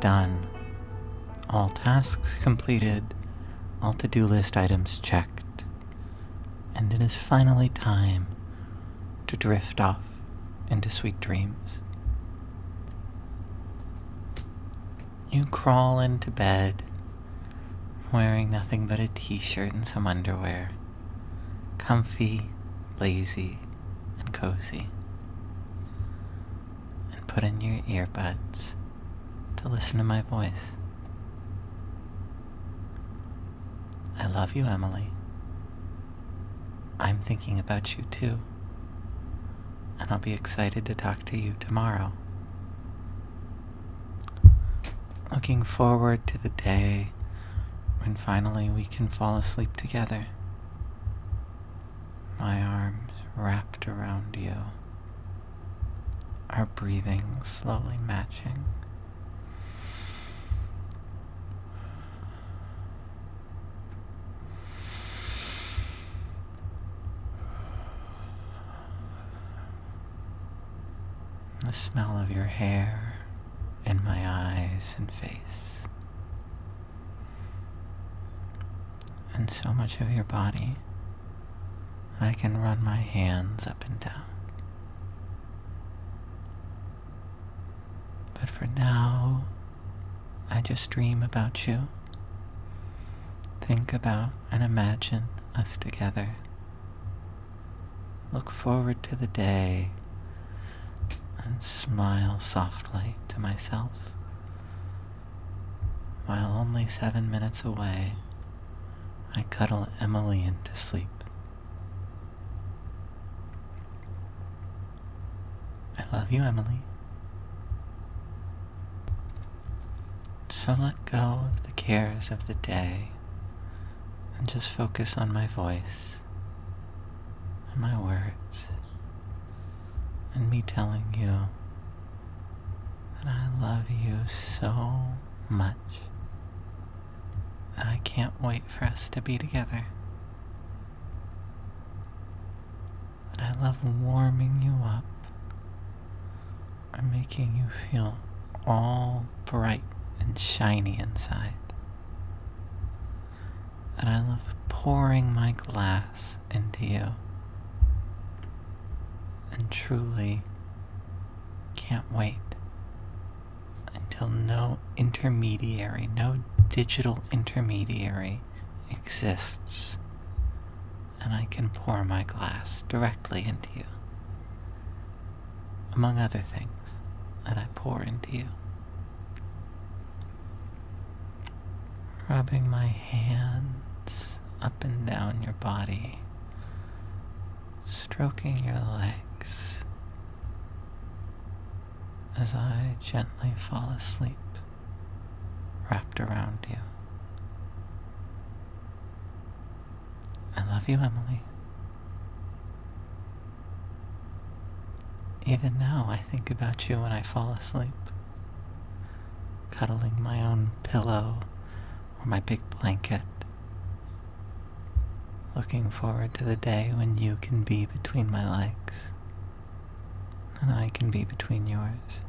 Done. All tasks completed, all to do list items checked, and it is finally time to drift off into sweet dreams. You crawl into bed wearing nothing but a t shirt and some underwear, comfy, lazy, and cozy and put in your earbuds to listen to my voice. I love you, Emily. I'm thinking about you too. And I'll be excited to talk to you tomorrow. Looking forward to the day when finally we can fall asleep together. My arms wrapped around you our breathing slowly matching. The smell of your hair in my eyes and face. And so much of your body that I can run my hands up and down. But for now, I just dream about you. Think about and imagine us together. Look forward to the day and smile softly to myself. While only seven minutes away, I cuddle Emily into sleep. I love you, Emily. So let go of the cares of the day and just focus on my voice and my words and me telling you that I love you so much that I can't wait for us to be together. That I love warming you up or making you feel all bright and shiny inside. And I love pouring my glass into you. And truly can't wait until no intermediary, no digital intermediary exists. And I can pour my glass directly into you. Among other things that I pour into you. rubbing my hands up and down your body, stroking your legs as I gently fall asleep wrapped around you. I love you, Emily. Even now, I think about you when I fall asleep, cuddling my own pillow or my big blanket. Looking forward to the day when you can be between my legs and I can be between yours.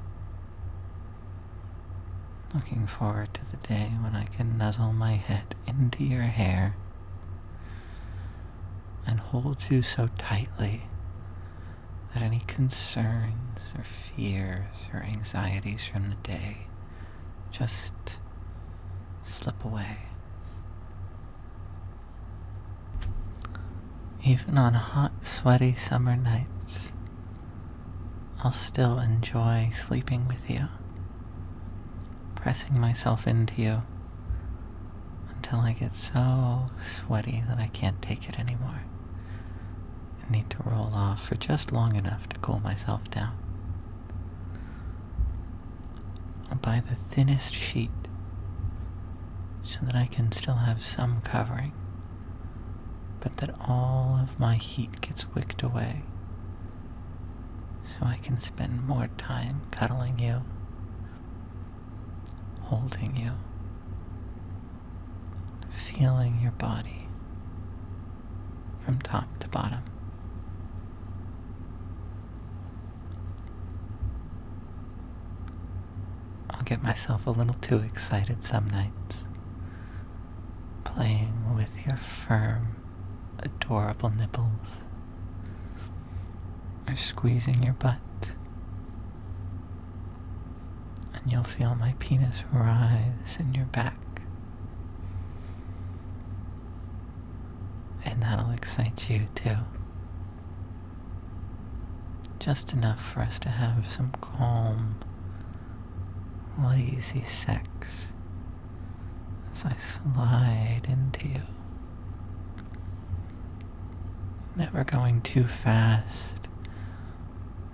Looking forward to the day when I can nuzzle my head into your hair and hold you so tightly that any concerns or fears or anxieties from the day just slip away. Even on hot, sweaty summer nights, I'll still enjoy sleeping with you, pressing myself into you until I get so sweaty that I can't take it anymore and need to roll off for just long enough to cool myself down. By the thinnest sheet so that I can still have some covering, but that all of my heat gets wicked away, so I can spend more time cuddling you, holding you, feeling your body from top to bottom. I'll get myself a little too excited some nights. Playing with your firm, adorable nipples. Or squeezing your butt. And you'll feel my penis rise in your back. And that'll excite you too. Just enough for us to have some calm, lazy sex as I slide into you. Never going too fast,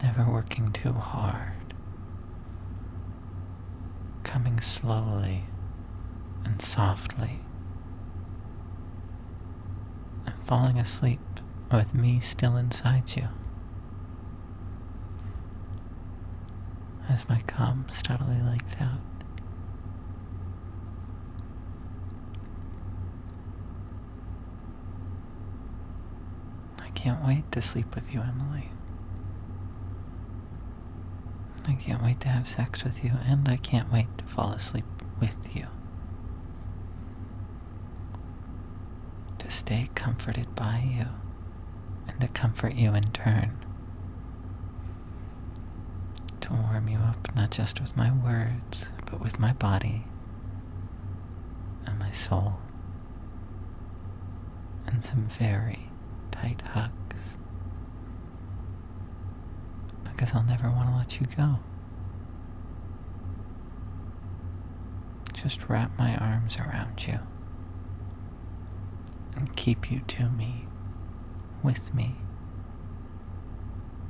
never working too hard. Coming slowly and softly. And falling asleep with me still inside you. as my calm steadily leaks out. I can't wait to sleep with you, Emily. I can't wait to have sex with you, and I can't wait to fall asleep with you. To stay comforted by you, and to comfort you in turn to warm you up not just with my words, but with my body and my soul. And some very tight hugs. Because I'll never want to let you go. Just wrap my arms around you and keep you to me, with me,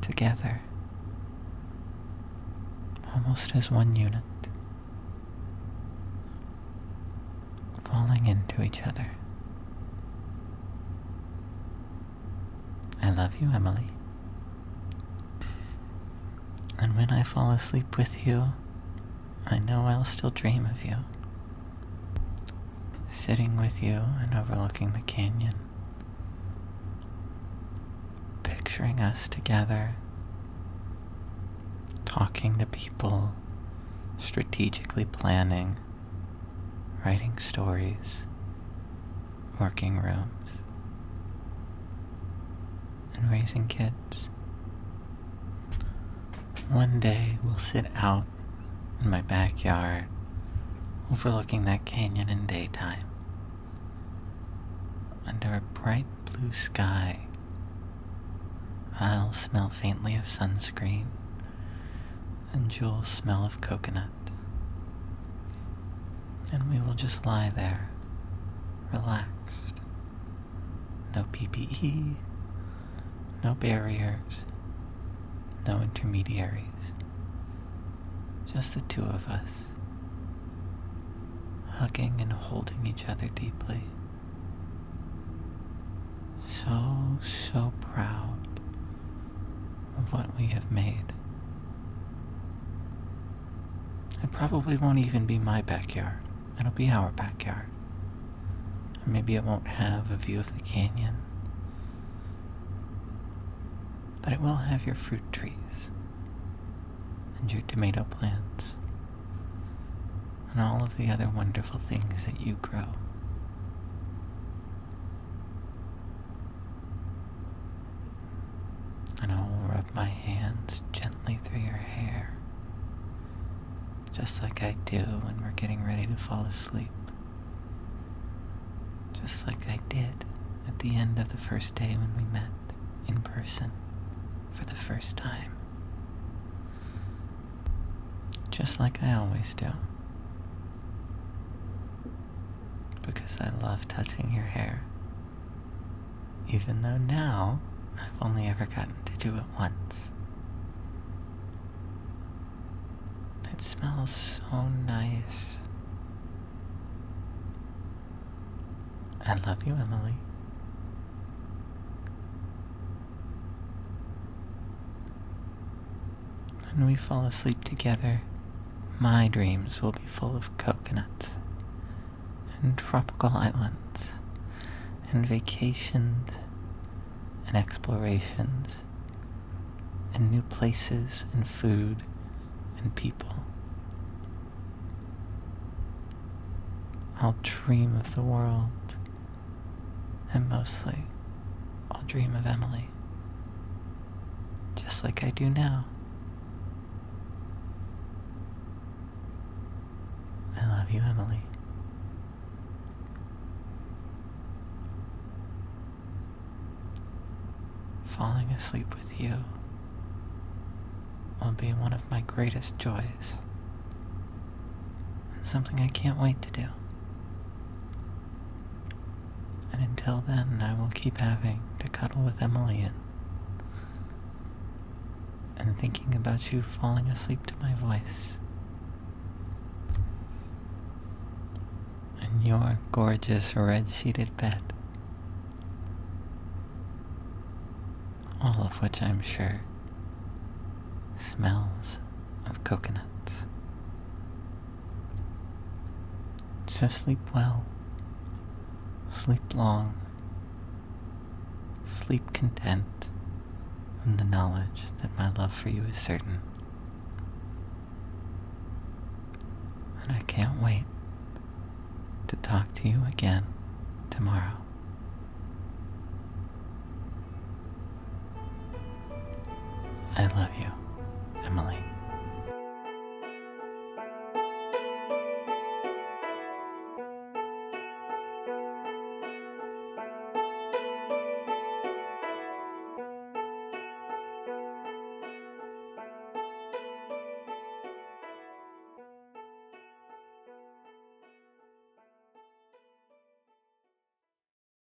together almost as one unit, falling into each other. I love you, Emily. And when I fall asleep with you, I know I'll still dream of you. Sitting with you and overlooking the canyon. Picturing us together talking to people, strategically planning, writing stories, working rooms, and raising kids. One day we'll sit out in my backyard overlooking that canyon in daytime under a bright blue sky. I'll smell faintly of sunscreen and Jules' smell of coconut. And we will just lie there, relaxed. No PPE, no barriers, no intermediaries. Just the two of us, hugging and holding each other deeply. So, so proud of what we have made. It probably won't even be my backyard. It'll be our backyard. Maybe it won't have a view of the canyon. But it will have your fruit trees and your tomato plants and all of the other wonderful things that you grow. And I'll rub my hands gently through your hair just like I do when we're getting ready to fall asleep. Just like I did at the end of the first day when we met in person for the first time. Just like I always do. Because I love touching your hair. Even though now I've only ever gotten to do it once. It smells so nice. I love you, Emily. When we fall asleep together, my dreams will be full of coconuts and tropical islands and vacations and explorations and new places and food and people I'll dream of the world. And mostly, I'll dream of Emily. Just like I do now. I love you, Emily. Falling asleep with you will be one of my greatest joys. And something I can't wait to do. And until then, I will keep having to cuddle with Emily and, and thinking about you falling asleep to my voice. In your gorgeous red sheeted bed. All of which I'm sure smells of coconuts. So sleep well, sleep long, sleep content in the knowledge that my love for you is certain. And I can't wait to talk to you again tomorrow. I love you, Emily.